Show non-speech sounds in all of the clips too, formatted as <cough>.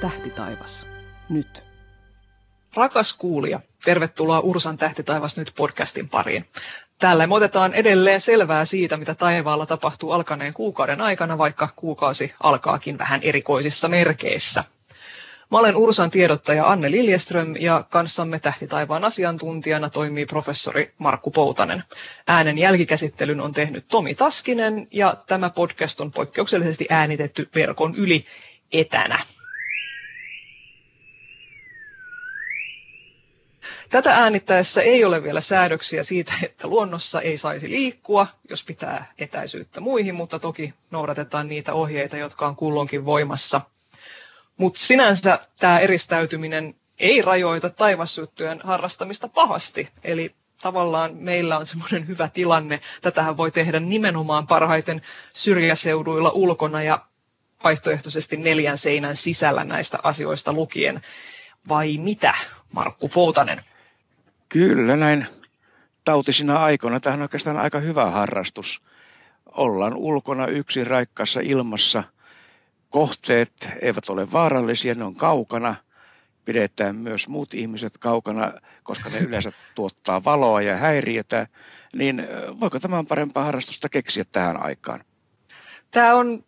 Tähtitaivas. Nyt. Rakas kuulija, tervetuloa Ursan Tähtitaivas nyt podcastin pariin. Täällä me otetaan edelleen selvää siitä, mitä taivaalla tapahtuu alkaneen kuukauden aikana, vaikka kuukausi alkaakin vähän erikoisissa merkeissä. Mä olen Ursan tiedottaja Anne Liljeström ja kanssamme Tähtitaivaan asiantuntijana toimii professori Markku Poutanen. Äänen jälkikäsittelyn on tehnyt Tomi Taskinen ja tämä podcast on poikkeuksellisesti äänitetty verkon yli etänä. Tätä äänittäessä ei ole vielä säädöksiä siitä, että luonnossa ei saisi liikkua, jos pitää etäisyyttä muihin, mutta toki noudatetaan niitä ohjeita, jotka on kulloinkin voimassa. Mutta sinänsä tämä eristäytyminen ei rajoita taivassyttyjen harrastamista pahasti, eli tavallaan meillä on semmoinen hyvä tilanne. Tätähän voi tehdä nimenomaan parhaiten syrjäseuduilla ulkona ja vaihtoehtoisesti neljän seinän sisällä näistä asioista lukien. Vai mitä, Markku Poutanen? Kyllä, näin tautisina aikoina. Tämä on oikeastaan aika hyvä harrastus. Ollaan ulkona yksin raikkaassa ilmassa. Kohteet eivät ole vaarallisia, ne on kaukana. Pidetään myös muut ihmiset kaukana, koska ne yleensä tuottaa valoa ja häiriötä. Niin voiko tämän parempaa harrastusta keksiä tähän aikaan? Tämä on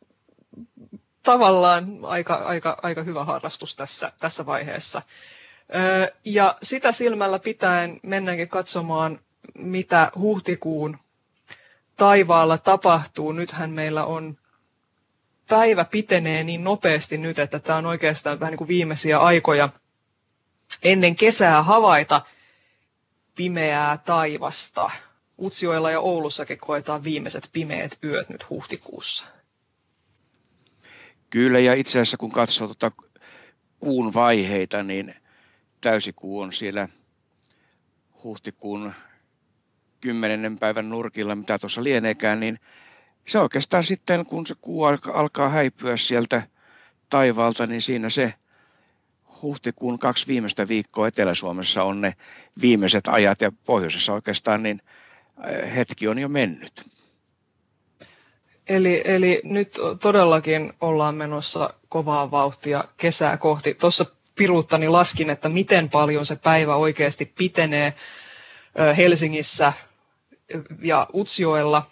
tavallaan aika, aika, aika hyvä harrastus tässä, tässä vaiheessa. Ja sitä silmällä pitäen mennäänkin katsomaan, mitä huhtikuun taivaalla tapahtuu. Nythän meillä on päivä pitenee niin nopeasti nyt, että tämä on oikeastaan vähän niin kuin viimeisiä aikoja ennen kesää havaita pimeää taivasta. Utsioilla ja Oulussakin koetaan viimeiset pimeät yöt nyt huhtikuussa. Kyllä, ja itse asiassa kun katsoo tuota kuun vaiheita, niin täysikuu on siellä huhtikuun kymmenennen päivän nurkilla, mitä tuossa lieneekään, niin se oikeastaan sitten, kun se kuu alkaa häipyä sieltä taivaalta, niin siinä se huhtikuun kaksi viimeistä viikkoa Etelä-Suomessa on ne viimeiset ajat ja pohjoisessa oikeastaan niin äh, hetki on jo mennyt. Eli, eli nyt todellakin ollaan menossa kovaa vauhtia kesää kohti. Tuossa piruuttani laskin, että miten paljon se päivä oikeasti pitenee Helsingissä ja Utsjoella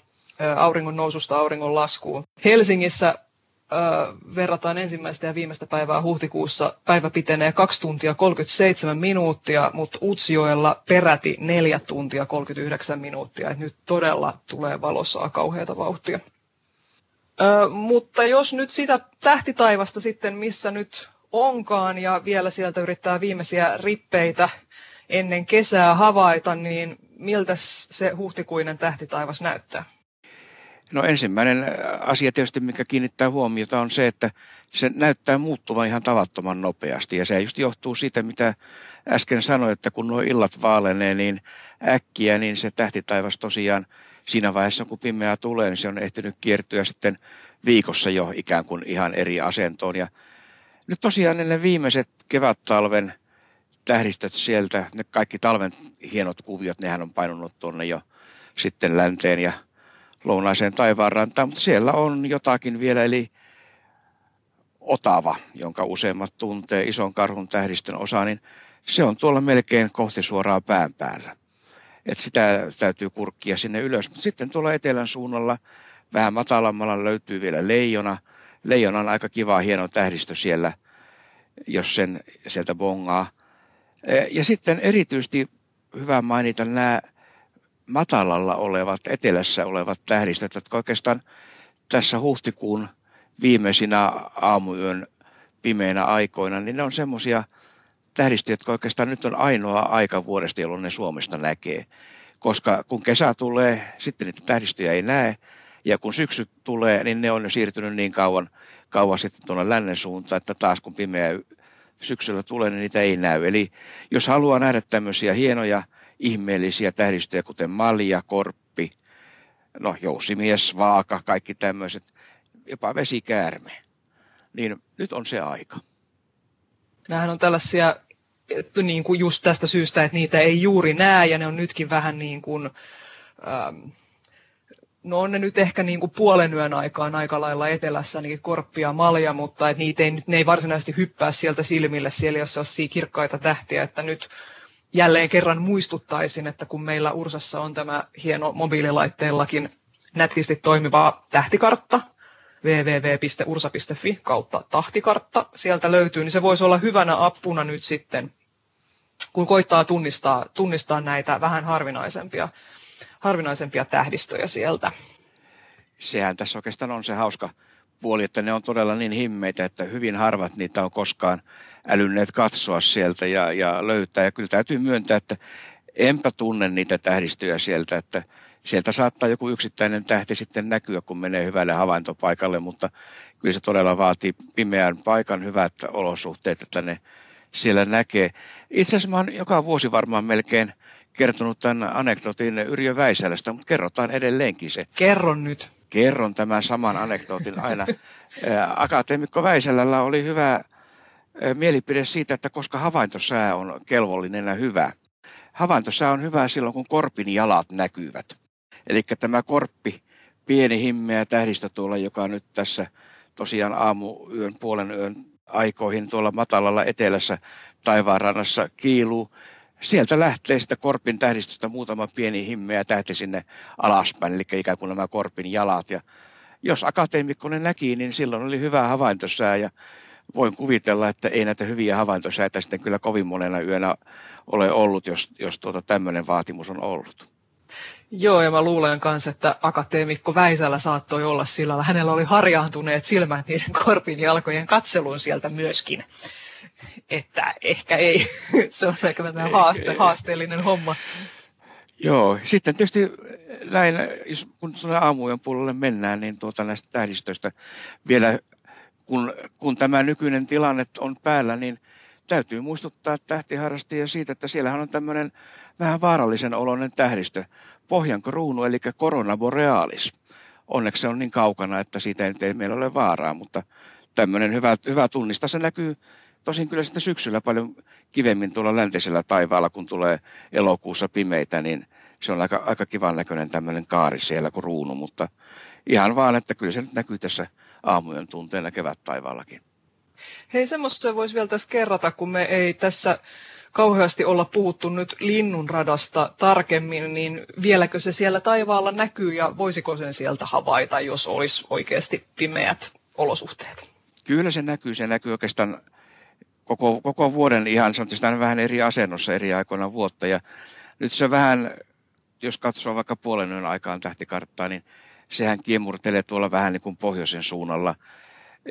auringon noususta auringon laskuun. Helsingissä verrataan ensimmäistä ja viimeistä päivää huhtikuussa, päivä pitenee 2 tuntia 37 minuuttia, mutta Utsjoella peräti 4 tuntia 39 minuuttia. Et nyt todella tulee valossa kauheata vauhtia. Ö, mutta jos nyt sitä tähtitaivasta sitten, missä nyt onkaan ja vielä sieltä yrittää viimeisiä rippeitä ennen kesää havaita, niin miltä se huhtikuinen tähtitaivas näyttää? No ensimmäinen asia tietysti, mikä kiinnittää huomiota, on se, että se näyttää muuttuvan ihan tavattoman nopeasti. Ja se just johtuu siitä, mitä äsken sanoin, että kun nuo illat vaalenee niin äkkiä, niin se tähtitaivas tosiaan siinä vaiheessa, kun pimeää tulee, niin se on ehtinyt kiertyä sitten viikossa jo ikään kuin ihan eri asentoon. Ja nyt tosiaan ne viimeiset kevät-talven tähdistöt sieltä, ne kaikki talven hienot kuviot, nehän on painunut tuonne jo sitten länteen ja lounaiseen taivaanrantaan, mutta siellä on jotakin vielä, eli Otava, jonka useimmat tuntee ison karhun tähdistön osa, niin se on tuolla melkein kohti suoraa pään päällä. Et sitä täytyy kurkkia sinne ylös. Mutta sitten tuolla etelän suunnalla vähän matalammalla löytyy vielä leijona. Leijona on aika kiva, hieno tähdistö siellä, jos sen sieltä bongaa. E, ja sitten erityisesti hyvä mainita nämä matalalla olevat, etelässä olevat tähdistöt, jotka oikeastaan tässä huhtikuun viimeisinä aamuyön pimeinä aikoina, niin ne on semmoisia tähdistöjä, jotka oikeastaan nyt on ainoa aika vuodesta, jolloin ne Suomesta näkee. Koska kun kesä tulee, sitten niitä tähdistöjä ei näe, ja kun syksy tulee, niin ne on siirtynyt niin kauan, kauan sitten tuonne lännen suuntaan, että taas kun pimeä syksyllä tulee, niin niitä ei näy. Eli jos haluaa nähdä tämmöisiä hienoja, ihmeellisiä tähdistöjä, kuten malja, korppi, no jousimies, vaaka, kaikki tämmöiset, jopa vesikäärme, niin nyt on se aika. Nämähän on tällaisia niin kuin just tästä syystä, että niitä ei juuri näe ja ne on nytkin vähän niin kuin, ähm, no on ne nyt ehkä niin kuin puolen yön aikaan aika lailla etelässä niin korppia malja, mutta et niitä ei, ne ei varsinaisesti hyppää sieltä silmille siellä, jos on kirkkaita tähtiä, että nyt jälleen kerran muistuttaisin, että kun meillä Ursassa on tämä hieno mobiililaitteellakin nätisti toimiva tähtikartta, www.ursa.fi kautta tahtikartta sieltä löytyy, niin se voisi olla hyvänä apuna nyt sitten, kun koittaa tunnistaa, tunnistaa näitä vähän harvinaisempia, harvinaisempia tähdistöjä sieltä. Sehän tässä oikeastaan on se hauska puoli, että ne on todella niin himmeitä, että hyvin harvat niitä on koskaan älynneet katsoa sieltä ja, ja löytää. Ja kyllä täytyy myöntää, että enpä tunne niitä tähdistöjä sieltä, että sieltä saattaa joku yksittäinen tähti sitten näkyä, kun menee hyvälle havaintopaikalle, mutta kyllä se todella vaatii pimeän paikan hyvät olosuhteet, että ne siellä näkee. Itse asiassa mä oon joka vuosi varmaan melkein kertonut tämän anekdotin Yrjö Väisälästä, mutta kerrotaan edelleenkin se. Kerron nyt. Kerron tämän saman anekdootin aina. Akateemikko Väisälällä oli hyvä mielipide siitä, että koska havaintosää on kelvollinen ja hyvä. Havaintosää on hyvä silloin, kun korpin jalat näkyvät. Eli tämä korppi, pieni himmeä tähdistö tuolla, joka nyt tässä tosiaan aamuyön, puolen yön aikoihin tuolla matalalla etelässä taivaanrannassa kiiluu. Sieltä lähtee sitä korpin tähdistöstä muutama pieni himmeä tähti sinne alaspäin, eli ikään kuin nämä korpin jalat. Ja jos akateemikko ne näki, niin silloin oli hyvä havaintosää ja voin kuvitella, että ei näitä hyviä havaintosäitä sitten kyllä kovin monena yönä ole ollut, jos, jos tuota tämmöinen vaatimus on ollut. Joo, ja mä luulen kanssa, että akateemikko Väisälä saattoi olla sillä. Hänellä oli harjaantuneet silmät niiden korpin jalkojen katseluun sieltä myöskin. Että ehkä ei, <laughs> se on ehkä vähän haaste, haasteellinen homma. Joo, sitten tietysti näin, kun tuonne aamujen puolelle mennään, niin tuota näistä tähdistöistä vielä, kun, kun tämä nykyinen tilanne on päällä, niin täytyy muistuttaa tähtiharrastajia siitä, että siellähän on tämmöinen vähän vaarallisen oloinen tähdistö, Pohjan kruunu, eli Corona Borealis. Onneksi se on niin kaukana, että siitä ei, ei meillä ole vaaraa, mutta tämmöinen hyvä, hyvä tunnista. Se näkyy tosin kyllä sitten syksyllä paljon kivemmin tuolla läntisellä taivaalla, kun tulee elokuussa pimeitä, niin se on aika, aika kivan näköinen tämmöinen kaari siellä kuin ruunu, mutta ihan vaan, että kyllä se nyt näkyy tässä aamujen tunteena kevät taivaallakin. Hei, semmoista voisi vielä tässä kerrata, kun me ei tässä kauheasti olla puhuttu nyt linnunradasta tarkemmin, niin vieläkö se siellä taivaalla näkyy ja voisiko sen sieltä havaita, jos olisi oikeasti pimeät olosuhteet? Kyllä se näkyy. Se näkyy oikeastaan koko, koko vuoden ihan, se on vähän eri asennossa eri aikoina vuotta. Ja nyt se vähän, jos katsoo vaikka puolen yön aikaan tähtikarttaa, niin sehän kiemurtelee tuolla vähän niin kuin pohjoisen suunnalla.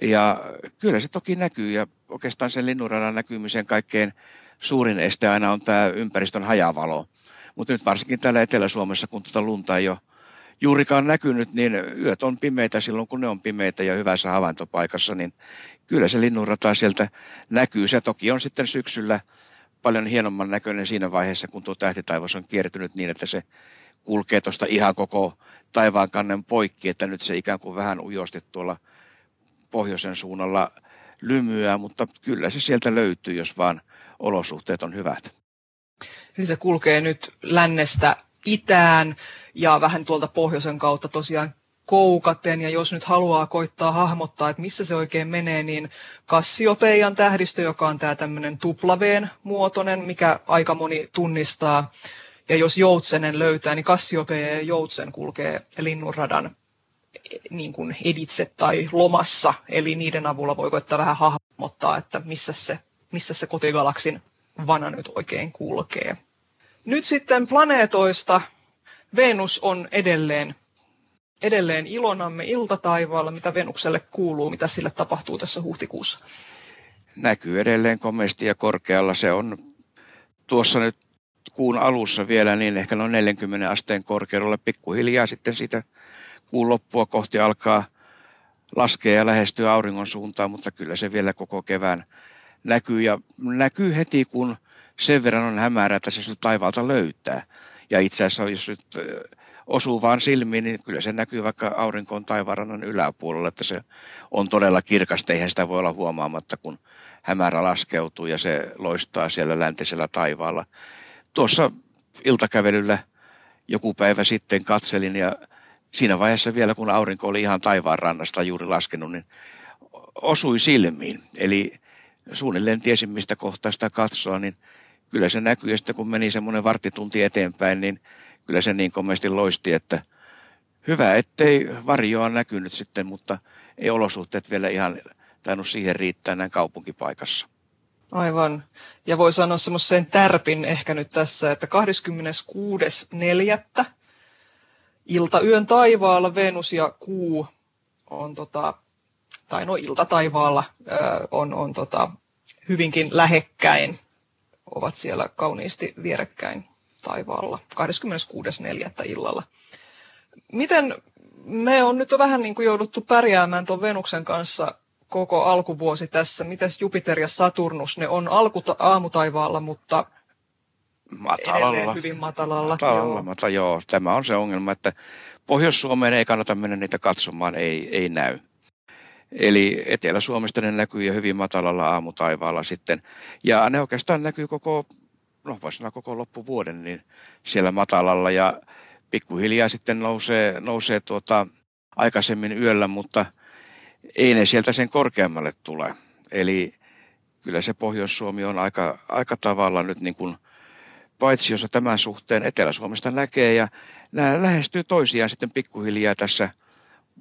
Ja kyllä se toki näkyy ja oikeastaan sen linnunradan näkymisen kaikkein suurin este aina on tämä ympäristön hajavalo. Mutta nyt varsinkin täällä Etelä-Suomessa, kun tuota lunta ei ole juurikaan näkynyt, niin yöt on pimeitä silloin, kun ne on pimeitä ja hyvässä havaintopaikassa, niin kyllä se linnunrata sieltä näkyy. Se toki on sitten syksyllä paljon hienomman näköinen siinä vaiheessa, kun tuo tähtitaivas on kiertynyt niin, että se kulkee tuosta ihan koko taivaankannen poikki, että nyt se ikään kuin vähän ujosti tuolla pohjoisen suunnalla lymyä, mutta kyllä se sieltä löytyy, jos vaan olosuhteet on hyvät. Eli se kulkee nyt lännestä itään ja vähän tuolta pohjoisen kautta tosiaan koukaten, ja jos nyt haluaa koittaa hahmottaa, että missä se oikein menee, niin Kassiopeian tähdistö, joka on tämä tämmöinen tuplaveen muotoinen, mikä aika moni tunnistaa, ja jos Joutsenen löytää, niin Kassiopeia ja Joutsen kulkee linnunradan niin kuin editse tai lomassa, eli niiden avulla voi koittaa vähän hahmottaa, että missä se missä se kotigalaksin vana nyt oikein kulkee. Nyt sitten planeetoista Venus on edelleen, edelleen ilonamme iltataivaalla, mitä Venukselle kuuluu, mitä sille tapahtuu tässä huhtikuussa. Näkyy edelleen komeasti ja korkealla. Se on tuossa nyt kuun alussa vielä niin ehkä noin 40 asteen korkeudella pikkuhiljaa sitten siitä kuun loppua kohti alkaa laskea ja lähestyä auringon suuntaan, mutta kyllä se vielä koko kevään näkyy ja näkyy heti, kun sen verran on hämärä, että se taivaalta löytää. Ja itse asiassa, jos nyt osuu vaan silmiin, niin kyllä se näkyy vaikka aurinko on taivaanrannan yläpuolella, että se on todella kirkasta. Eihän sitä voi olla huomaamatta, kun hämärä laskeutuu ja se loistaa siellä läntisellä taivaalla. Tuossa iltakävelyllä joku päivä sitten katselin ja siinä vaiheessa vielä, kun aurinko oli ihan taivaan rannasta juuri laskenut, niin osui silmiin. Eli suunnilleen tiesin, mistä kohtaa sitä katsoa, niin kyllä se näkyy. Sitten kun meni semmoinen varttitunti eteenpäin, niin kyllä se niin komeasti loisti, että hyvä, ettei varjoa näkynyt sitten, mutta ei olosuhteet vielä ihan tainnut siihen riittää näin kaupunkipaikassa. Aivan. Ja voi sanoa semmoisen tärpin ehkä nyt tässä, että 26.4. iltayön taivaalla Venus ja Kuu on tota, tai no ilta taivaalla on, on tota, hyvinkin lähekkäin, ovat siellä kauniisti vierekkäin taivaalla 26.4. illalla. Miten me on nyt vähän niin kuin jouduttu pärjäämään tuon Venuksen kanssa koko alkuvuosi tässä. Mites Jupiter ja Saturnus, ne on alku aamutaivaalla, mutta matalalla. hyvin matalalla. Matalalla, joo. Matala, joo. Tämä on se ongelma, että Pohjois-Suomeen ei kannata mennä niitä katsomaan, ei, ei näy. Eli Etelä-Suomesta ne näkyy jo hyvin matalalla aamutaivaalla sitten. Ja ne oikeastaan näkyy koko, no sanoa koko loppuvuoden, niin siellä matalalla ja pikkuhiljaa sitten nousee, nousee tuota, aikaisemmin yöllä, mutta ei ne sieltä sen korkeammalle tule. Eli kyllä se Pohjois-Suomi on aika, aika tavalla nyt niin kuin, paitsi jos tämän suhteen Etelä-Suomesta näkee ja nämä lähestyy toisiaan sitten pikkuhiljaa tässä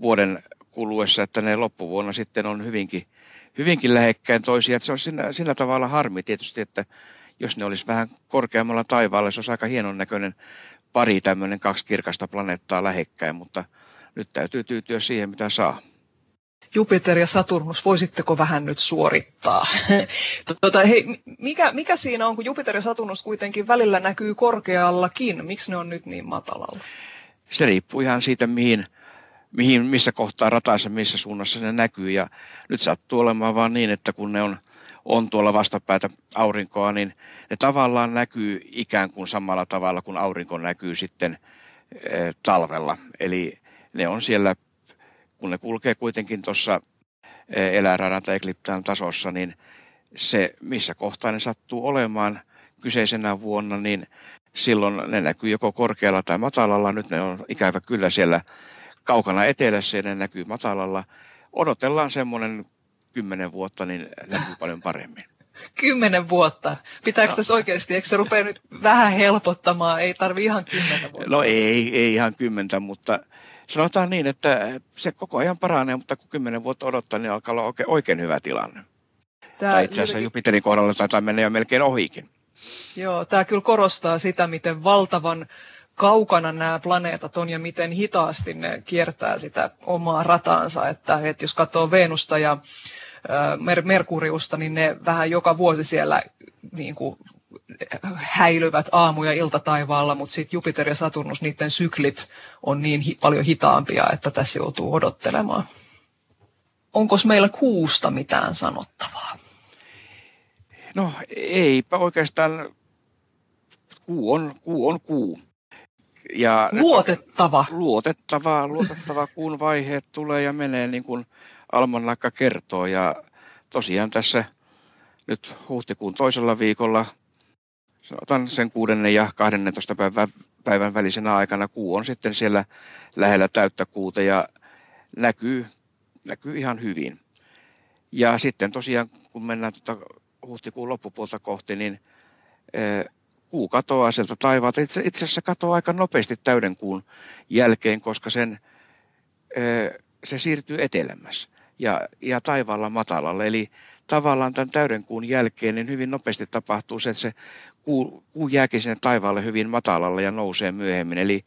vuoden kuluessa, että ne loppuvuonna sitten on hyvinkin, hyvinkin lähekkäin toisiaan. Se on sillä, sillä tavalla harmi tietysti, että jos ne olisi vähän korkeammalla taivaalla, se olisi aika hienon näköinen pari tämmöinen kaksi kirkasta planeettaa lähekkäin, mutta nyt täytyy tyytyä siihen, mitä saa. Jupiter ja Saturnus, voisitteko vähän nyt suorittaa? <laughs> tota, hei, mikä, mikä siinä on, kun Jupiter ja Saturnus kuitenkin välillä näkyy korkeallakin? Miksi ne on nyt niin matalalla? Se riippuu ihan siitä, mihin, mihin, missä kohtaa rataissa, missä suunnassa ne näkyy. Ja nyt sattuu olemaan vaan niin, että kun ne on, on tuolla vastapäätä aurinkoa, niin ne tavallaan näkyy ikään kuin samalla tavalla kuin aurinko näkyy sitten e, talvella. Eli ne on siellä, kun ne kulkee kuitenkin tuossa e, eläradan tai ekliptaan tasossa, niin se, missä kohtaa ne sattuu olemaan kyseisenä vuonna, niin silloin ne näkyy joko korkealla tai matalalla. Nyt ne on ikävä kyllä siellä kaukana etelässä ja ne näkyy matalalla. Odotellaan semmoinen kymmenen vuotta, niin näkyy paljon paremmin. <laughs> Kymmenen vuotta. Pitääkö no. tässä oikeasti, eikö se rupea nyt vähän helpottamaan? Ei tarvi ihan kymmenen vuotta. No ei, ei ihan kymmentä, mutta sanotaan niin, että se koko ajan paranee, mutta kun kymmenen vuotta odottaa, niin alkaa olla oikein, oikein hyvä tilanne. Tämä tai itse asiassa Jupiterin kohdalla taitaa mennä jo melkein ohikin. Joo, tämä kyllä korostaa sitä, miten valtavan kaukana nämä planeetat on ja miten hitaasti ne kiertää sitä omaa rataansa. Että, että jos katsoo Venusta ja Mer- Merkuriusta, niin ne vähän joka vuosi siellä niin kuin, häilyvät aamu- ja iltataivaalla, mutta sitten Jupiter ja Saturnus, niiden syklit on niin hi- paljon hitaampia, että tässä joutuu odottelemaan. Onko meillä kuusta mitään sanottavaa? No eipä oikeastaan. Kuu on kuu. On kuu. Ja luotettava. Luotettava, luotettava, kun vaiheet tulee ja menee niin kuin Almanakka kertoo. Ja tosiaan tässä nyt huhtikuun toisella viikolla, sanotaan sen 6. ja 12. päivän, päivän välisenä aikana, kuu on sitten siellä lähellä täyttä kuuta ja näkyy, näkyy ihan hyvin. Ja sitten tosiaan, kun mennään tuota huhtikuun loppupuolta kohti, niin eh, kuu katoaa sieltä taivaalta. Itse, itse asiassa katoaa aika nopeasti täyden kuun jälkeen, koska sen, se siirtyy etelämässä ja, ja taivaalla matalalle. Eli tavallaan tämän täyden kuun jälkeen niin hyvin nopeasti tapahtuu se, että se kuu, kuu jääkin sinne taivaalle hyvin matalalle ja nousee myöhemmin. Eli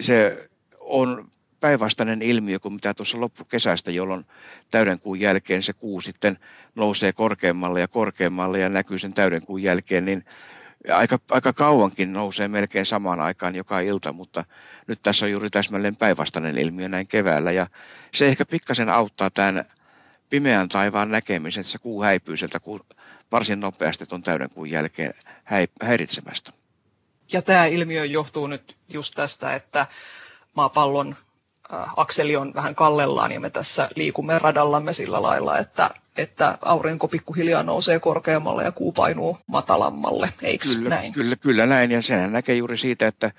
se on päinvastainen ilmiö kuin mitä tuossa loppukesästä, jolloin täyden kuun jälkeen se kuu sitten nousee korkeammalle ja korkeammalle ja näkyy sen täyden kuun jälkeen, niin aika, aika kauankin nousee melkein samaan aikaan joka ilta, mutta nyt tässä on juuri täsmälleen päinvastainen ilmiö näin keväällä. Ja se ehkä pikkasen auttaa tämän pimeän taivaan näkemisen, että se kuu häipyy sieltä varsin nopeasti tuon täyden kuun jälkeen häiritsemästä. Ja tämä ilmiö johtuu nyt just tästä, että maapallon akseli on vähän kallellaan ja me tässä liikumme radallamme sillä lailla, että että aurinko pikkuhiljaa nousee korkeammalle ja kuu painuu matalammalle, eikö kyllä, näin? Kyllä, kyllä näin, ja senhän näkee juuri siitä, että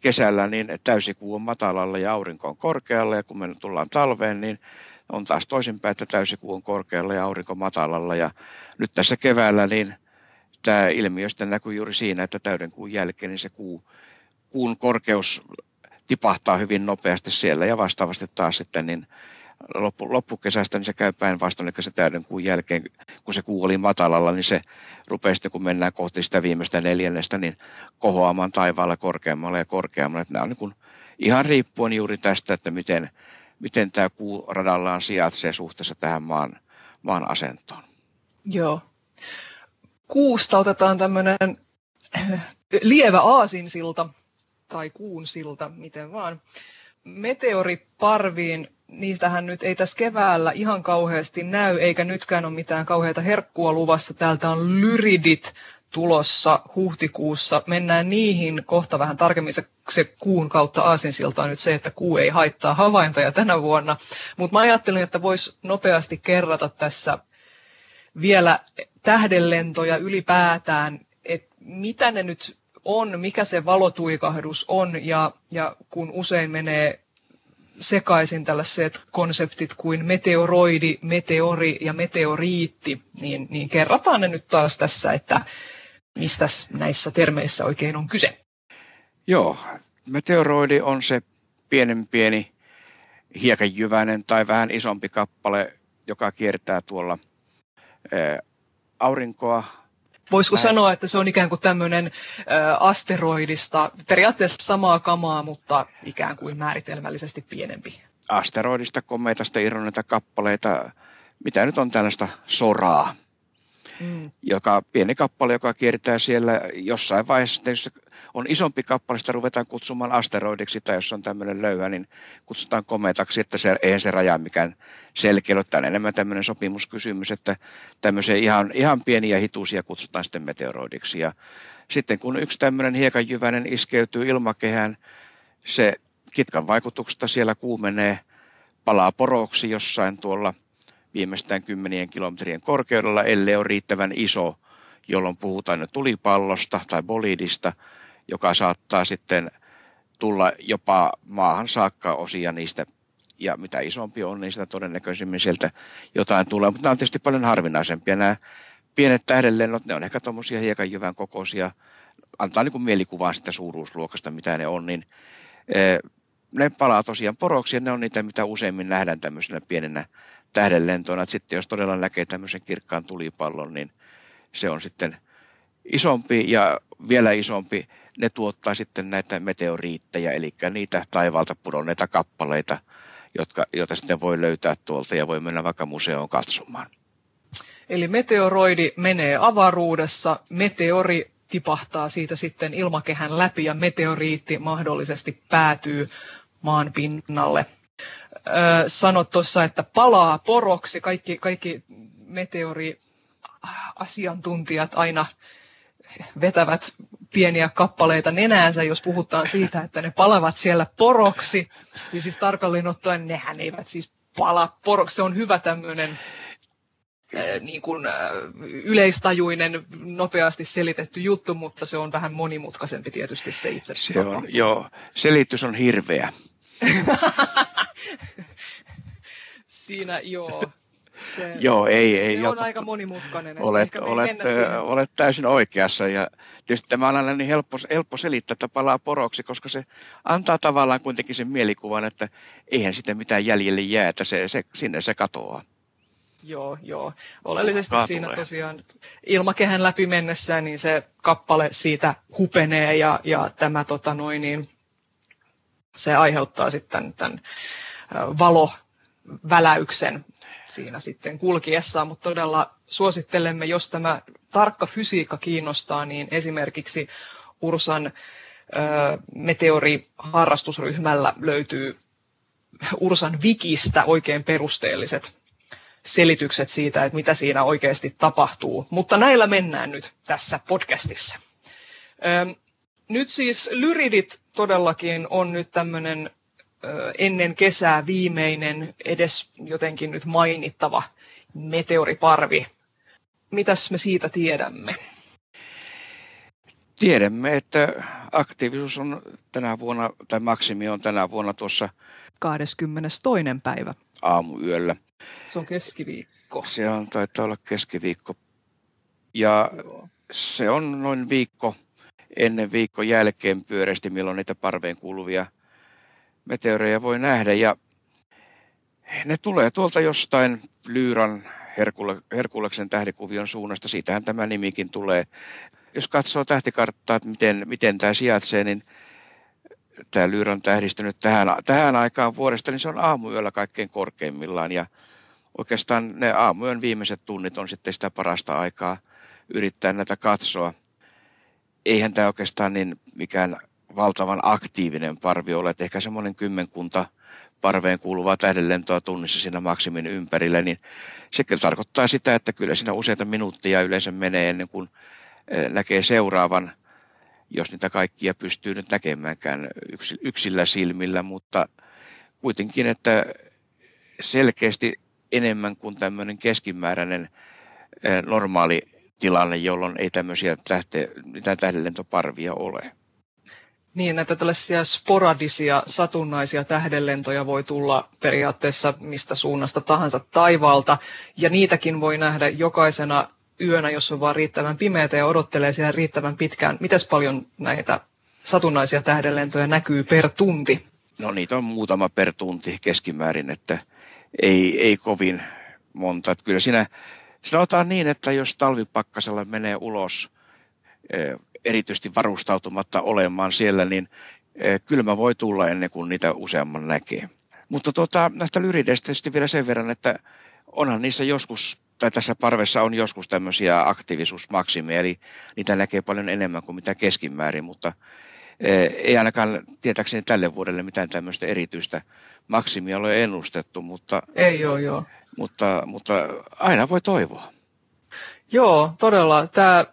kesällä niin täysikuu on matalalla ja aurinko on korkealla. Ja kun me tullaan talveen, niin on taas toisinpäin, että täysikuu on korkealla ja aurinko matalalla. Ja nyt tässä keväällä niin tämä ilmiö sitten näkyy juuri siinä, että täyden kuun jälkeen niin se kuu, kuun korkeus tipahtaa hyvin nopeasti siellä ja vastaavasti taas sitten niin loppu, loppukesästä niin se käy päinvastoin, eli se täyden kuun jälkeen, kun se kuu oli matalalla, niin se rupeaa sitten, kun mennään kohti sitä viimeistä neljännestä, niin kohoamaan taivaalla korkeammalle ja korkeammalle. Että nämä on niin kuin ihan riippuen juuri tästä, että miten, miten tämä kuu radallaan sijaitsee suhteessa tähän maan, maan asentoon. Joo. Kuusta otetaan tämmöinen lievä aasinsilta tai kuun silta, miten vaan. Meteoriparviin niistähän nyt ei tässä keväällä ihan kauheasti näy, eikä nytkään ole mitään kauheita herkkua luvassa. Täältä on lyridit tulossa huhtikuussa. Mennään niihin kohta vähän tarkemmin. Se, se kuun kautta aasinsilta on nyt se, että kuu ei haittaa havaintoja tänä vuonna. Mutta mä ajattelin, että voisi nopeasti kerrata tässä vielä tähdenlentoja ylipäätään, että mitä ne nyt on, mikä se valotuikahdus on, ja, ja kun usein menee sekaisin tällaiset konseptit kuin meteoroidi, meteori ja meteoriitti, niin, niin kerrataan ne nyt taas tässä, että mistä näissä termeissä oikein on kyse. Joo, meteoroidi on se pienen pieni hiekanjyväinen tai vähän isompi kappale, joka kiertää tuolla aurinkoa Voisiko Näin. sanoa, että se on ikään kuin tämmöinen asteroidista, periaatteessa samaa kamaa, mutta ikään kuin määritelmällisesti pienempi? Asteroidista, kometasta irronneita kappaleita, mitä nyt on tällaista soraa, mm. joka pieni kappale, joka kiertää siellä jossain vaiheessa, on isompi kappale, sitä ruvetaan kutsumaan asteroidiksi, tai jos on tämmöinen löyhä, niin kutsutaan kometaksi, että se, eihän se raja mikään selkeä ole. Tämä enemmän tämmöinen sopimuskysymys, että tämmöisiä ihan, ihan pieniä hituisia kutsutaan sitten meteoroidiksi. Ja sitten kun yksi tämmöinen hiekanjyväinen iskeytyy ilmakehään, se kitkan vaikutuksesta siellä kuumenee, palaa poroksi jossain tuolla viimeistään kymmenien kilometrien korkeudella, ellei ole riittävän iso, jolloin puhutaan tulipallosta tai bolidista, joka saattaa sitten tulla jopa maahan saakka osia niistä, ja mitä isompi on, niin sitä todennäköisemmin sieltä jotain tulee. Mutta nämä on tietysti paljon harvinaisempia. Nämä pienet tähdenlennot, ne on ehkä tuommoisia hiekanjyvän kokoisia, antaa niin kuin mielikuvaa sitä suuruusluokasta, mitä ne on, niin eh, ne palaa tosiaan poroksi, ja ne on niitä, mitä useimmin nähdään tämmöisenä pienenä tähdenlentona. Sitten jos todella näkee tämmöisen kirkkaan tulipallon, niin se on sitten isompi ja vielä isompi ne tuottaa sitten näitä meteoriitteja, eli niitä taivaalta pudonneita kappaleita, jotka, joita sitten voi löytää tuolta ja voi mennä vaikka museoon katsomaan. Eli meteoroidi menee avaruudessa, meteori tipahtaa siitä sitten ilmakehän läpi ja meteoriitti mahdollisesti päätyy maan pinnalle. Öö, sanot tuossa, että palaa poroksi. Kaikki, kaikki meteori asiantuntijat aina vetävät pieniä kappaleita nenäänsä, jos puhutaan siitä, että ne palavat siellä poroksi. Niin siis tarkalleen ottaen nehän eivät siis pala poroksi. Se on hyvä tämmöinen niin kuin, yleistajuinen, nopeasti selitetty juttu, mutta se on vähän monimutkaisempi tietysti se itse. Se on, joo, selitys on hirveä. <laughs> Siinä joo. Se, Joo, ei, ei. Se on aika monimutkainen. Olet, olet, olet täysin oikeassa ja tietysti tämä on aina niin helppo, helppo selittää, että palaa poroksi, koska se antaa tavallaan kuitenkin sen mielikuvan, että eihän sitä mitään jäljelle jää, että se, se, sinne se katoaa. Joo, joo. Oleellisesti Kaa siinä tulee. tosiaan ilmakehän läpi mennessään, niin se kappale siitä hupenee ja, ja tämä tota noin, niin, se aiheuttaa sitten tämän valoväläyksen siinä sitten kulkiessaan, mutta todella suosittelemme, jos tämä tarkka fysiikka kiinnostaa, niin esimerkiksi Ursan meteoriharrastusryhmällä löytyy Ursan wikistä oikein perusteelliset selitykset siitä, että mitä siinä oikeasti tapahtuu. Mutta näillä mennään nyt tässä podcastissa. Nyt siis Lyridit todellakin on nyt tämmöinen ennen kesää viimeinen edes jotenkin nyt mainittava meteoriparvi. Mitäs me siitä tiedämme? Tiedämme, että aktiivisuus on tänä vuonna, tai maksimi on tänä vuonna tuossa 22. päivä. Aamuyöllä. Se on keskiviikko. Se on, taitaa olla keskiviikko. Ja Joo. se on noin viikko ennen viikon jälkeen pyöreästi, milloin niitä parveen kuuluvia meteoreja voi nähdä. Ja ne tulee tuolta jostain Lyyran Herkule, Herkuleksen tähdikuvion suunnasta. Siitähän tämä nimikin tulee. Jos katsoo tähtikarttaa, että miten, miten tämä sijaitsee, niin tämä Lyyran tähdistynyt tähän, tähän aikaan vuodesta, niin se on aamuyöllä kaikkein korkeimmillaan. Ja oikeastaan ne aamuyön viimeiset tunnit on sitten sitä parasta aikaa yrittää näitä katsoa. Eihän tämä oikeastaan niin mikään valtavan aktiivinen parvi ole, että ehkä semmoinen kymmenkunta parveen kuuluvaa tähdenlentoa tunnissa siinä maksimin ympärillä, niin se tarkoittaa sitä, että kyllä siinä useita minuuttia yleensä menee ennen kuin eh, näkee seuraavan, jos niitä kaikkia pystyy nyt näkemäänkään yksillä silmillä, mutta kuitenkin, että selkeästi enemmän kuin tämmöinen keskimääräinen eh, normaali tilanne, jolloin ei tämmöisiä tähte, mitään tähdenlentoparvia ole. Niin, että tällaisia sporadisia, satunnaisia tähdenlentoja voi tulla periaatteessa mistä suunnasta tahansa taivaalta, ja niitäkin voi nähdä jokaisena yönä, jos on vaan riittävän pimeätä ja odottelee siellä riittävän pitkään. Mitäs paljon näitä satunnaisia tähdenlentoja näkyy per tunti? No niitä on muutama per tunti keskimäärin, että ei, ei kovin monta. Että kyllä siinä sanotaan niin, että jos talvipakkasella menee ulos eh, erityisesti varustautumatta olemaan siellä, niin eh, kylmä voi tulla ennen kuin niitä useamman näkee. Mutta tuota, näistä lyrideistä tietysti vielä sen verran, että onhan niissä joskus, tai tässä parvessa on joskus tämmöisiä aktiivisuusmaksimeja, eli niitä näkee paljon enemmän kuin mitä keskimäärin, mutta eh, ei ainakaan tietääkseni tälle vuodelle mitään tämmöistä erityistä maksimia ole ennustettu, mutta, ei ole, joo. Mutta, mutta aina voi toivoa. Joo, todella. Tämä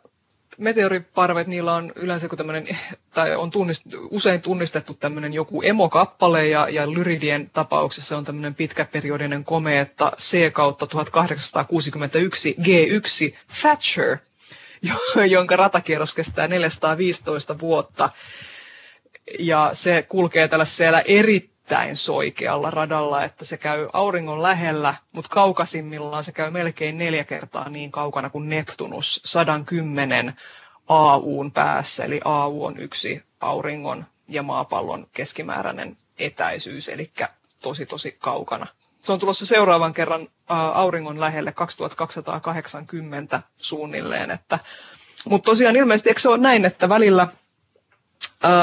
meteoriparvet, niillä on yleensä tämmöinen, tai on tunnist, usein tunnistettu tämmöinen joku emokappale, ja, ja Lyridien tapauksessa on tämmöinen pitkäperiodinen komeetta C kautta 1861 G1 Thatcher, jonka ratakierros kestää 415 vuotta. Ja se kulkee tällaisella eri erittäin soikealla radalla, että se käy auringon lähellä, mutta kaukasimmillaan se käy melkein neljä kertaa niin kaukana kuin Neptunus 110 AUn päässä, eli AU on yksi auringon ja maapallon keskimääräinen etäisyys, eli tosi tosi kaukana. Se on tulossa seuraavan kerran auringon lähelle 2280 suunnilleen, että mutta tosiaan ilmeisesti, eikö se ole näin, että välillä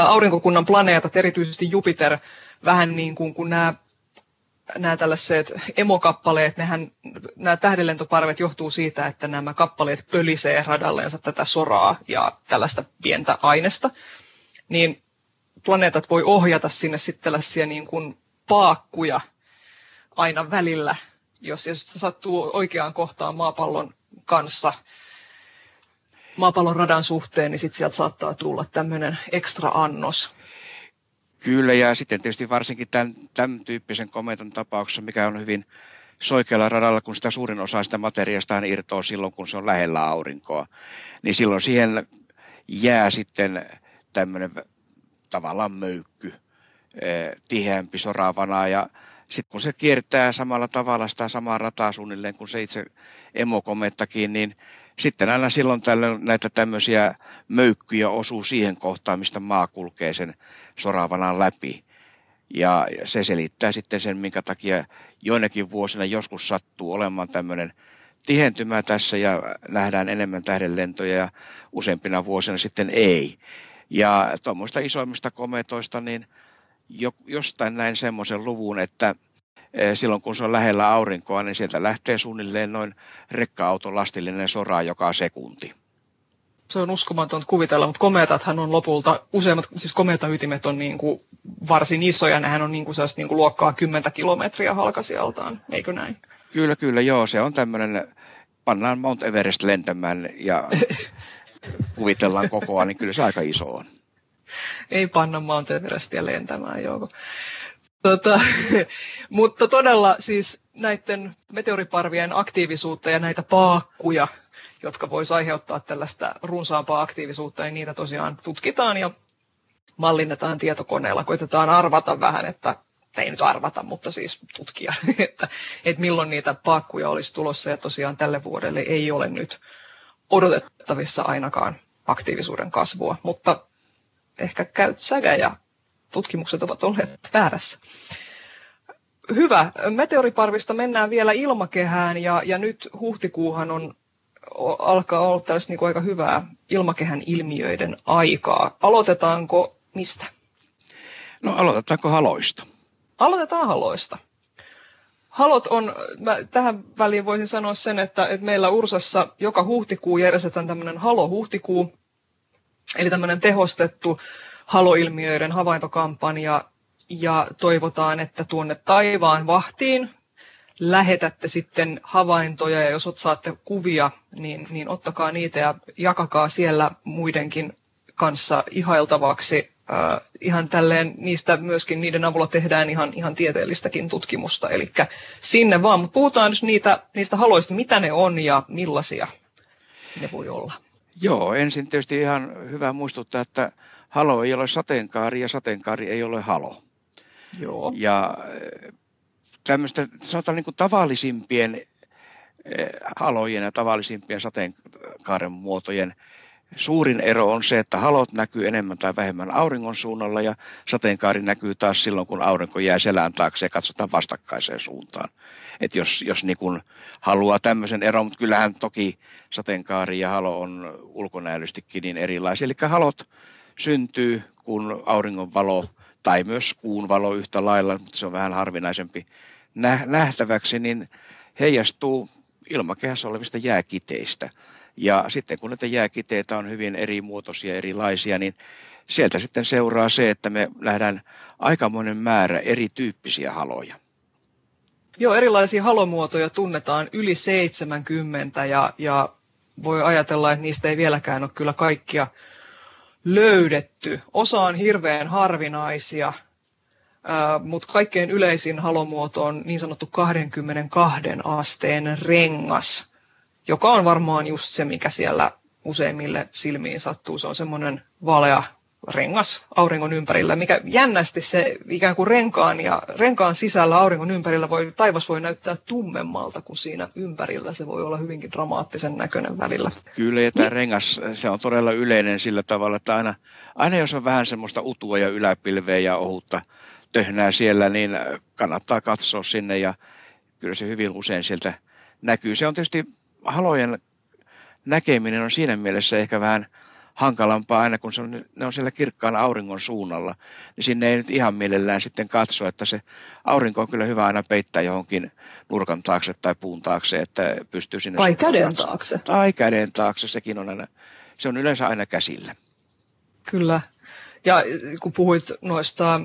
aurinkokunnan planeetat, erityisesti Jupiter, vähän niin kuin kun nämä nämä tällaiset emokappaleet, nehän, nämä tähdenlentoparvet johtuu siitä, että nämä kappaleet pölisee radalleensa tätä soraa ja tällaista pientä aineesta, niin planeetat voi ohjata sinne sitten tällaisia niin kuin paakkuja aina välillä, jos se sattuu oikeaan kohtaan maapallon kanssa, maapallon radan suhteen, niin sitten sieltä saattaa tulla tämmöinen ekstra annos. Kyllä, ja sitten tietysti varsinkin tämän, tämän tyyppisen kometon tapauksessa, mikä on hyvin soikealla radalla, kun sitä suurin osa sitä materiaasta irtoaa silloin, kun se on lähellä aurinkoa, niin silloin siihen jää sitten tämmöinen tavallaan möykky, eh, tiheämpi soravana, ja sitten kun se kiertää samalla tavalla sitä samaa rataa suunnilleen kuin se itse emokomettakin, niin sitten aina silloin tällöin näitä tämmöisiä möykkyjä osuu siihen kohtaan, mistä maa kulkee sen soravanan läpi. Ja se selittää sitten sen, minkä takia joinakin vuosina joskus sattuu olemaan tämmöinen tihentymä tässä ja nähdään enemmän tähdenlentoja ja useampina vuosina sitten ei. Ja tuommoista isoimmista kometoista, niin jostain näin semmoisen luvun, että silloin kun se on lähellä aurinkoa, niin sieltä lähtee suunnilleen noin rekka-auton lastillinen sora joka sekunti se on uskomaton kuvitella, mutta komeetathan on lopulta, useimmat, siis komeetaytimet on niin kuin varsin isoja, nehän on niin kuin niin kuin luokkaa 10 kilometriä halkasijaltaan, eikö näin? Kyllä, kyllä, joo, se on tämmöinen, pannaan Mount Everest lentämään ja <laughs> kuvitellaan kokoa, niin kyllä se aika iso on. Ei panna Mount Everestia lentämään, joo. Tota, <laughs> mutta todella siis näiden meteoriparvien aktiivisuutta ja näitä paakkuja, jotka voisi aiheuttaa tällaista runsaampaa aktiivisuutta, niin niitä tosiaan tutkitaan ja mallinnetaan tietokoneella. Koitetaan arvata vähän, että ei nyt arvata, mutta siis tutkia, <laughs> että, että milloin niitä paakkuja olisi tulossa. Ja tosiaan tälle vuodelle ei ole nyt odotettavissa ainakaan aktiivisuuden kasvua, mutta ehkä käyt säkä ja tutkimukset ovat olleet väärässä. Hyvä. Meteoriparvista mennään vielä ilmakehään ja, ja nyt huhtikuuhan on, alkaa olla tällaista niin kuin aika hyvää ilmakehän ilmiöiden aikaa. Aloitetaanko mistä? No aloitetaanko haloista? Aloitetaan haloista. Halot on, mä tähän väliin voisin sanoa sen, että, että meillä Ursassa joka huhtikuu järjestetään tämmöinen halo-huhtikuu, eli tämmöinen tehostettu haloilmiöiden havaintokampanja, ja toivotaan, että tuonne taivaan vahtiin lähetätte sitten havaintoja, ja jos saatte kuvia, niin, niin ottakaa niitä ja jakakaa siellä muidenkin kanssa ihailtavaksi äh, ihan tälleen niistä myöskin niiden avulla tehdään ihan, ihan tieteellistäkin tutkimusta. Eli sinne vaan, mutta puhutaan nyt niitä, niistä haloista, mitä ne on ja millaisia ne voi olla. Joo, ensin tietysti ihan hyvä muistuttaa, että halo ei ole sateenkaari ja sateenkaari ei ole halo. Joo. Ja äh, tämmöistä sanotaan niin kuin tavallisimpien äh, halojen ja tavallisimpien sateenkaaren muotojen Suurin ero on se, että halot näkyy enemmän tai vähemmän auringon suunnalla ja sateenkaari näkyy taas silloin, kun aurinko jää selän taakse ja katsotaan vastakkaiseen suuntaan. Et jos, jos niin kun haluaa tämmöisen eron, mutta kyllähän toki sateenkaari ja halo on ulkonäöllistikin niin erilaisia. Eli halot syntyy, kun auringon valo tai myös kuun valo yhtä lailla, mutta se on vähän harvinaisempi nähtäväksi, niin heijastuu ilmakehässä olevista jääkiteistä. Ja sitten kun näitä jääkiteitä on hyvin eri muotoisia, erilaisia, niin sieltä sitten seuraa se, että me nähdään aikamoinen määrä erityyppisiä haloja. Joo, erilaisia halomuotoja tunnetaan yli 70 ja, ja voi ajatella, että niistä ei vieläkään ole kyllä kaikkia löydetty. Osa on hirveän harvinaisia, mutta kaikkein yleisin halomuoto on niin sanottu 22 asteen rengas, joka on varmaan just se, mikä siellä useimmille silmiin sattuu. Se on semmoinen valea rengas auringon ympärillä, mikä jännästi se ikään kuin renkaan ja renkaan sisällä auringon ympärillä voi, taivas voi näyttää tummemmalta kuin siinä ympärillä. Se voi olla hyvinkin dramaattisen näköinen välillä. Kyllä, ja tämä rengas, se on todella yleinen sillä tavalla, että aina, aina jos on vähän semmoista utua ja yläpilveä ja ohutta töhnää siellä, niin kannattaa katsoa sinne ja kyllä se hyvin usein sieltä näkyy. Se on tietysti halojen näkeminen on siinä mielessä ehkä vähän hankalampaa aina, kun se on, ne on siellä kirkkaan auringon suunnalla, niin sinne ei nyt ihan mielellään sitten katso, että se aurinko on kyllä hyvä aina peittää johonkin nurkan taakse tai puun taakse, että pystyy sinne... Tai käden taakse. Tai käden taakse, sekin on aina, se on yleensä aina käsillä. Kyllä. Ja kun puhuit noista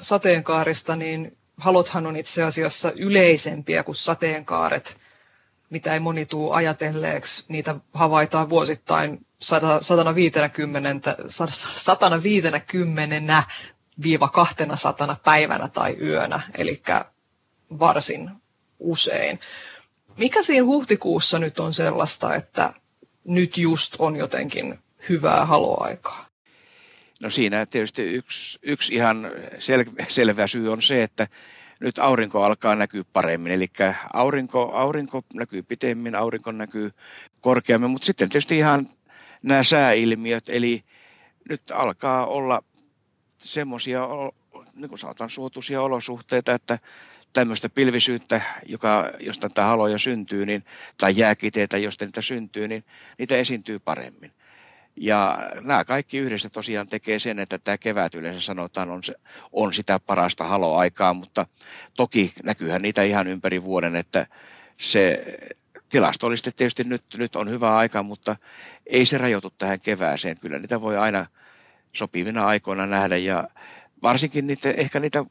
sateenkaarista, niin halothan on itse asiassa yleisempiä kuin sateenkaaret mitä ei moni tuu ajatelleeksi. Niitä havaitaan vuosittain 150, 150 viiva 200 päivänä tai yönä, eli varsin usein. Mikä siinä huhtikuussa nyt on sellaista, että nyt just on jotenkin hyvää haloaikaa? No siinä tietysti yksi, yksi ihan sel, selvä syy on se, että nyt aurinko alkaa näkyä paremmin. Eli aurinko, aurinko näkyy pitemmin, aurinko näkyy korkeammin, mutta sitten tietysti ihan nämä sääilmiöt, eli nyt alkaa olla semmoisia, niin kuin sanotaan, suotuisia olosuhteita, että tämmöistä pilvisyyttä, joka, josta tämä haloja syntyy, niin, tai jääkiteitä, josta niitä syntyy, niin niitä esiintyy paremmin. Ja nämä kaikki yhdessä tosiaan tekee sen, että tämä kevät yleensä sanotaan on, se, on sitä parasta haloaikaa, mutta toki näkyyhän niitä ihan ympäri vuoden, että se tilastollisesti tietysti nyt, nyt on hyvä aika, mutta ei se rajoitu tähän kevääseen. Kyllä niitä voi aina sopivina aikoina nähdä ja varsinkin niitä, ehkä niitä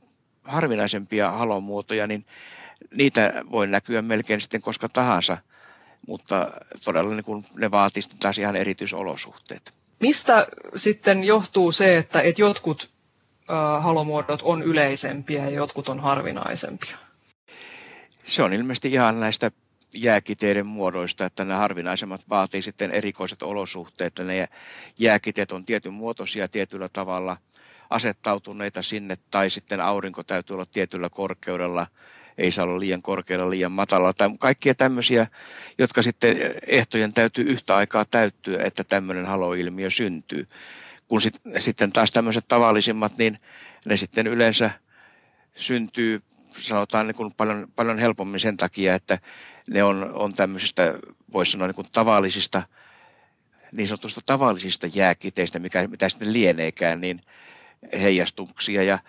harvinaisempia halomuotoja, niin niitä voi näkyä melkein sitten koska tahansa – mutta todella niin kuin ne vaatii taas ihan erityisolosuhteet. Mistä sitten johtuu se, että, että jotkut halomuodot on yleisempiä ja jotkut on harvinaisempia? Se on ilmeisesti ihan näistä jääkiteiden muodoista, että nämä harvinaisemmat vaatii sitten erikoiset olosuhteet, ne jääkiteet on tietyn muotoisia tietyllä tavalla asettautuneita sinne, tai sitten aurinko täytyy olla tietyllä korkeudella, ei saa olla liian korkealla, liian matalalla, tai kaikkia tämmöisiä, jotka sitten ehtojen täytyy yhtä aikaa täyttyä, että tämmöinen haloilmiö syntyy. Kun sit, sitten taas tämmöiset tavallisimmat, niin ne sitten yleensä syntyy sanotaan niin kuin paljon, paljon helpommin sen takia, että ne on, on tämmöisistä, voisi sanoa niin kuin tavallisista, niin sanotusta tavallisista jääkiteistä, mikä, mitä sitten lieneekään, niin heijastuksia. Ja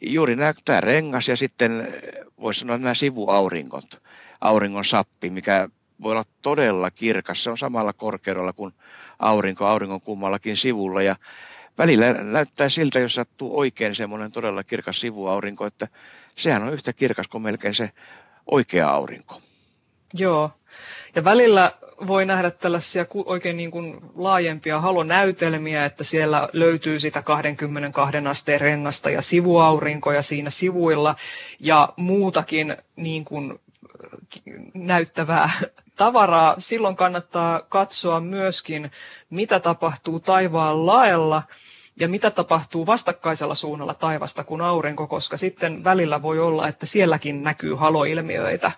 juuri nämä, tämä rengas ja sitten voisi sanoa nämä sivuaurinkot, auringon sappi, mikä voi olla todella kirkas. Se on samalla korkeudella kuin aurinko, auringon kummallakin sivulla. Ja välillä näyttää siltä, jos sattuu oikein semmoinen todella kirkas sivuaurinko, että sehän on yhtä kirkas kuin melkein se oikea aurinko. Joo, ja välillä voi nähdä tällaisia oikein niin kuin laajempia halonäytelmiä, että siellä löytyy sitä 22 asteen rengasta ja sivuaurinkoja siinä sivuilla ja muutakin niin kuin näyttävää <laughs> tavaraa. Silloin kannattaa katsoa myöskin, mitä tapahtuu taivaan laella ja mitä tapahtuu vastakkaisella suunnalla taivasta kuin aurinko, koska sitten välillä voi olla, että sielläkin näkyy haloilmiöitä.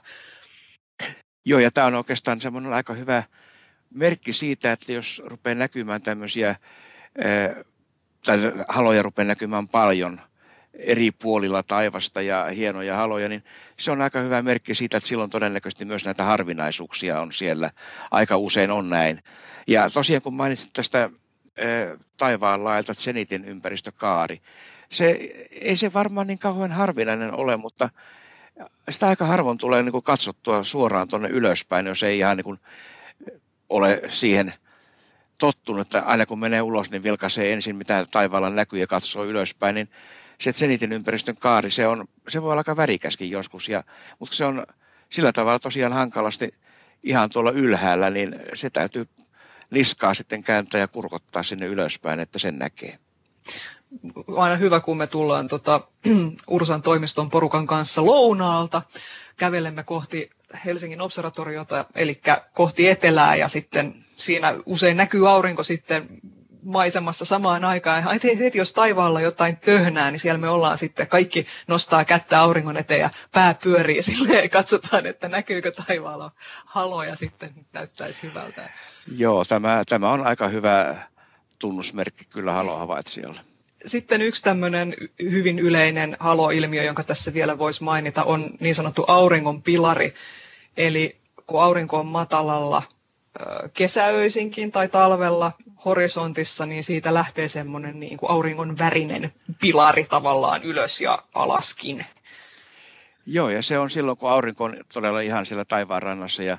Joo, ja tämä on oikeastaan semmoinen aika hyvä merkki siitä, että jos rupeaa näkymään tämmöisiä, tai haloja rupeaa näkymään paljon eri puolilla taivasta ja hienoja haloja, niin se on aika hyvä merkki siitä, että silloin todennäköisesti myös näitä harvinaisuuksia on siellä. Aika usein on näin. Ja tosiaan kun mainitsit tästä taivaan laelta Zenitin ympäristökaari, se, ei se varmaan niin kauhean harvinainen ole, mutta sitä aika harvoin tulee niin kuin katsottua suoraan tuonne ylöspäin, jos ei ihan niin kuin ole siihen tottunut, että aina kun menee ulos, niin vilkaisee ensin mitä taivaalla näkyy ja katsoo ylöspäin, niin se Zenitin ympäristön kaari, se, on, se voi olla aika värikäskin joskus, ja, mutta se on sillä tavalla tosiaan hankalasti ihan tuolla ylhäällä, niin se täytyy niskaa sitten kääntää ja kurkottaa sinne ylöspäin, että sen näkee aina hyvä, kun me tullaan tota, <clears throat> Ursan toimiston porukan kanssa lounaalta. Kävelemme kohti Helsingin observatoriota, eli kohti etelää, ja sitten siinä usein näkyy aurinko sitten maisemassa samaan aikaan. Ja heti, jos taivaalla jotain töhnää, niin siellä me ollaan sitten, kaikki nostaa kättä auringon eteen ja pää pyörii <laughs> silleen, ja katsotaan, että näkyykö taivaalla haloja sitten näyttäisi hyvältä. Joo, tämä, tämä on aika hyvä tunnusmerkki kyllä halohavaitsijalla. Sitten yksi tämmöinen hyvin yleinen haloilmiö, jonka tässä vielä voisi mainita, on niin sanottu auringon pilari. Eli kun aurinko on matalalla kesäöisinkin tai talvella horisontissa, niin siitä lähtee semmoinen niin kuin auringon värinen pilari tavallaan ylös ja alaskin. Joo, ja se on silloin, kun aurinko on todella ihan siellä taivaanrannassa ja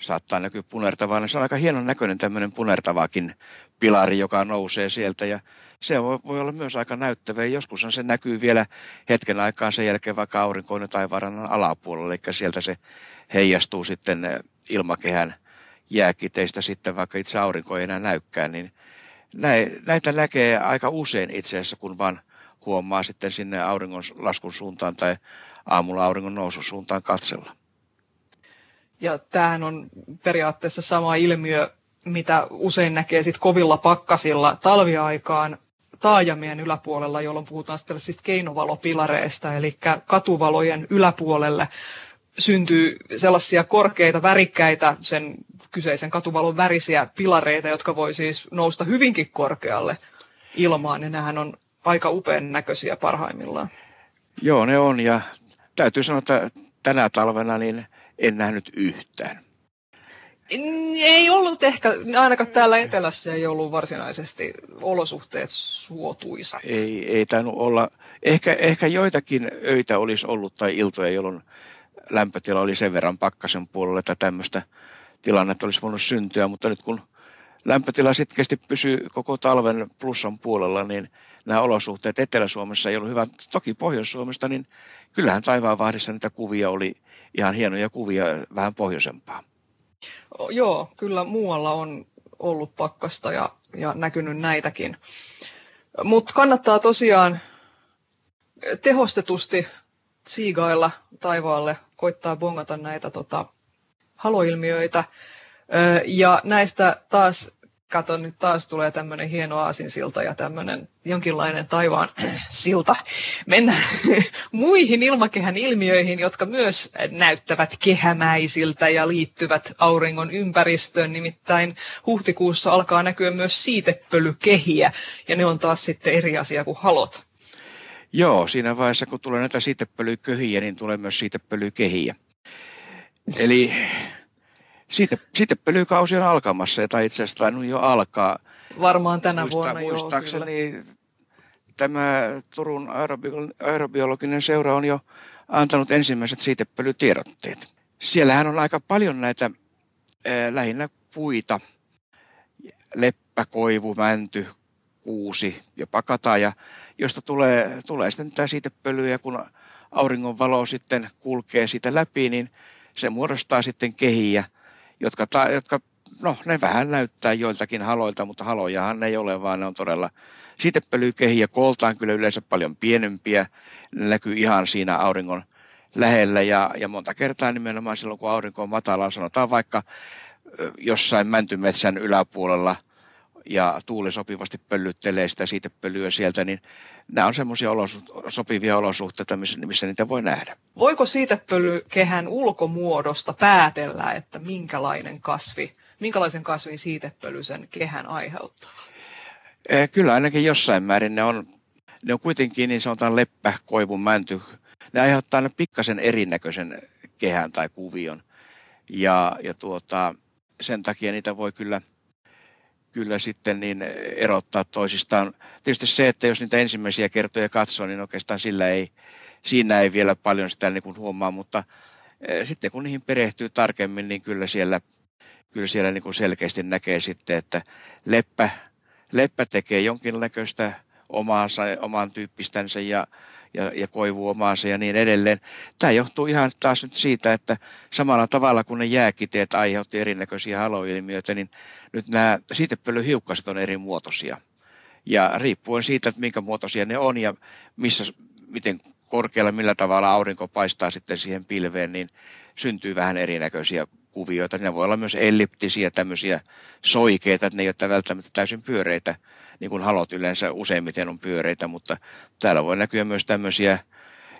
saattaa näkyä punertavaa, niin se on aika hienon näköinen tämmöinen punertavakin pilari, joka nousee sieltä ja se voi, voi olla myös aika näyttävä. Joskus se näkyy vielä hetken aikaa sen jälkeen vaikka aurinkoinen taivaanrannan alapuolella, eli sieltä se heijastuu sitten eh, ilmakehän jääkiteistä sitten, vaikka itse aurinko ei enää näykään, niin näitä näkee aika usein itse asiassa, kun vaan huomaa sitten sinne auringon laskun suuntaan tai aamulla auringon nousun suuntaan katsella. Ja tämähän on periaatteessa sama ilmiö, mitä usein näkee sit kovilla pakkasilla talviaikaan taajamien yläpuolella, jolloin puhutaan tällaisista keinovalopilareista, eli katuvalojen yläpuolelle syntyy sellaisia korkeita, värikkäitä, sen kyseisen katuvalon värisiä pilareita, jotka voi siis nousta hyvinkin korkealle ilmaan, ja nämähän on aika upean näköisiä parhaimmillaan. Joo, ne on, ja täytyy sanoa, että tänä talvena niin en nähnyt yhtään. Ei ollut ehkä, ainakaan täällä etelässä ei ollut varsinaisesti olosuhteet suotuisa. Ei, ei tainnut olla. Ehkä, ehkä joitakin öitä olisi ollut tai iltoja, jolloin lämpötila oli sen verran pakkasen puolella, että tämmöistä tilannetta olisi voinut syntyä, mutta nyt kun lämpötila sitkeästi pysyy koko talven plussan puolella, niin nämä olosuhteet Etelä-Suomessa ei ollut hyvä. Toki Pohjois-Suomesta, niin kyllähän taivaanvahdissa niitä kuvia oli ihan hienoja kuvia vähän pohjoisempaa. Joo, kyllä muualla on ollut pakkasta ja, ja näkynyt näitäkin. Mutta kannattaa tosiaan tehostetusti siigailla taivaalle, koittaa bongata näitä tota, haloilmiöitä. Ja näistä taas kato nyt taas tulee tämmöinen hieno aasinsilta ja tämmöinen jonkinlainen taivaan <clears throat> silta. Mennään <laughs> muihin ilmakehän ilmiöihin, jotka myös näyttävät kehämäisiltä ja liittyvät auringon ympäristöön. Nimittäin huhtikuussa alkaa näkyä myös siitepölykehiä ja ne on taas sitten eri asia kuin halot. Joo, siinä vaiheessa kun tulee näitä siitepölyköhiä, niin tulee myös siitepölykehiä. Eli siitä, siitä pölykausi on alkamassa, tai itse asiassa tainnut jo alkaa. Varmaan tänä Muista, vuonna Muistaakseni joo, tämä Turun aerobiologinen seura on jo antanut ensimmäiset siitepölytiedotteet. Siellähän on aika paljon näitä äh, lähinnä puita, leppä, koivu, mänty, kuusi, jopa kataja, josta tulee, tulee sitten tämä siitepöly, ja kun auringonvalo sitten kulkee siitä läpi, niin se muodostaa sitten kehiä, jotka, ta, jotka no ne vähän näyttää joiltakin haloilta, mutta halojahan ne ei ole, vaan ne on todella siitepölykehiä, kooltaan kyllä yleensä paljon pienempiä, ne näkyy ihan siinä auringon lähellä ja, ja monta kertaa nimenomaan silloin, kun aurinko on matala, sanotaan vaikka jossain mäntymetsän yläpuolella ja tuuli sopivasti pöllyttelee sitä siitepölyä sieltä, niin nämä on semmoisia olosuht- sopivia olosuhteita, missä, missä niitä voi nähdä. Voiko siitepölykehän ulkomuodosta päätellä, että minkälainen kasvi, minkälaisen kasvin siitepöly sen kehän aiheuttaa? Eh, kyllä ainakin jossain määrin ne on, ne on kuitenkin niin sanotaan leppä, koivun, mänty. Ne aiheuttaa ne pikkasen erinäköisen kehän tai kuvion. Ja, ja tuota, sen takia niitä voi kyllä – kyllä sitten niin erottaa toisistaan. Tietysti se, että jos niitä ensimmäisiä kertoja katsoo, niin oikeastaan sillä ei, siinä ei vielä paljon sitä niin kuin huomaa, mutta e, sitten kun niihin perehtyy tarkemmin, niin kyllä siellä, kyllä siellä niin kuin selkeästi näkee sitten, että leppä, leppä tekee jonkinnäköistä omaansa, oman tyyppistänsä ja ja, ja koivu omaansa ja niin edelleen. Tämä johtuu ihan taas nyt siitä, että samalla tavalla kuin ne jääkiteet aiheutti erinäköisiä haloilmiöitä, niin nyt nämä siitepölyhiukkaset on eri muotoisia. Ja riippuen siitä, että minkä muotoisia ne on ja missä, miten korkealla, millä tavalla aurinko paistaa sitten siihen pilveen, niin syntyy vähän erinäköisiä kuvioita. Ne voi olla myös elliptisiä, tämmöisiä soikeita, että ne ei ole välttämättä täysin pyöreitä niin kuin halot yleensä useimmiten on pyöreitä, mutta täällä voi näkyä myös tämmöisiä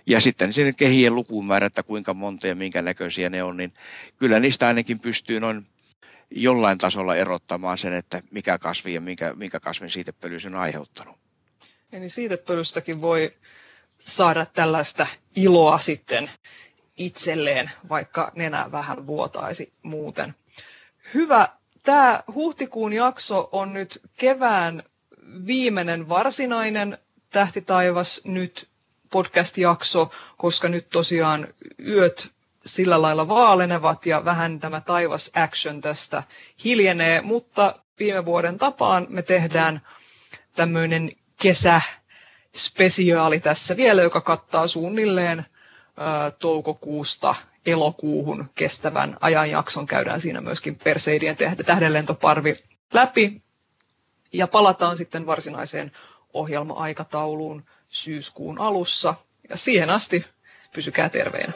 ja sitten sinne kehien lukumäärä, että kuinka monta ja minkä näköisiä ne on, niin kyllä niistä ainakin pystyy noin jollain tasolla erottamaan sen, että mikä kasvi ja minkä, minkä kasvin siitepöly on aiheuttanut. Eli siitepölystäkin voi saada tällaista iloa sitten itselleen, vaikka nenä vähän vuotaisi muuten. Hyvä. Tämä huhtikuun jakso on nyt kevään viimeinen varsinainen Tähti taivas nyt podcast-jakso, koska nyt tosiaan yöt sillä lailla vaalenevat ja vähän tämä taivas action tästä hiljenee, mutta viime vuoden tapaan me tehdään tämmöinen kesäspesiaali tässä vielä, joka kattaa suunnilleen ä, toukokuusta elokuuhun kestävän ajanjakson. Käydään siinä myöskin Perseidien tähdenlentoparvi läpi ja palataan sitten varsinaiseen ohjelma-aikatauluun syyskuun alussa. Ja siihen asti pysykää terveenä.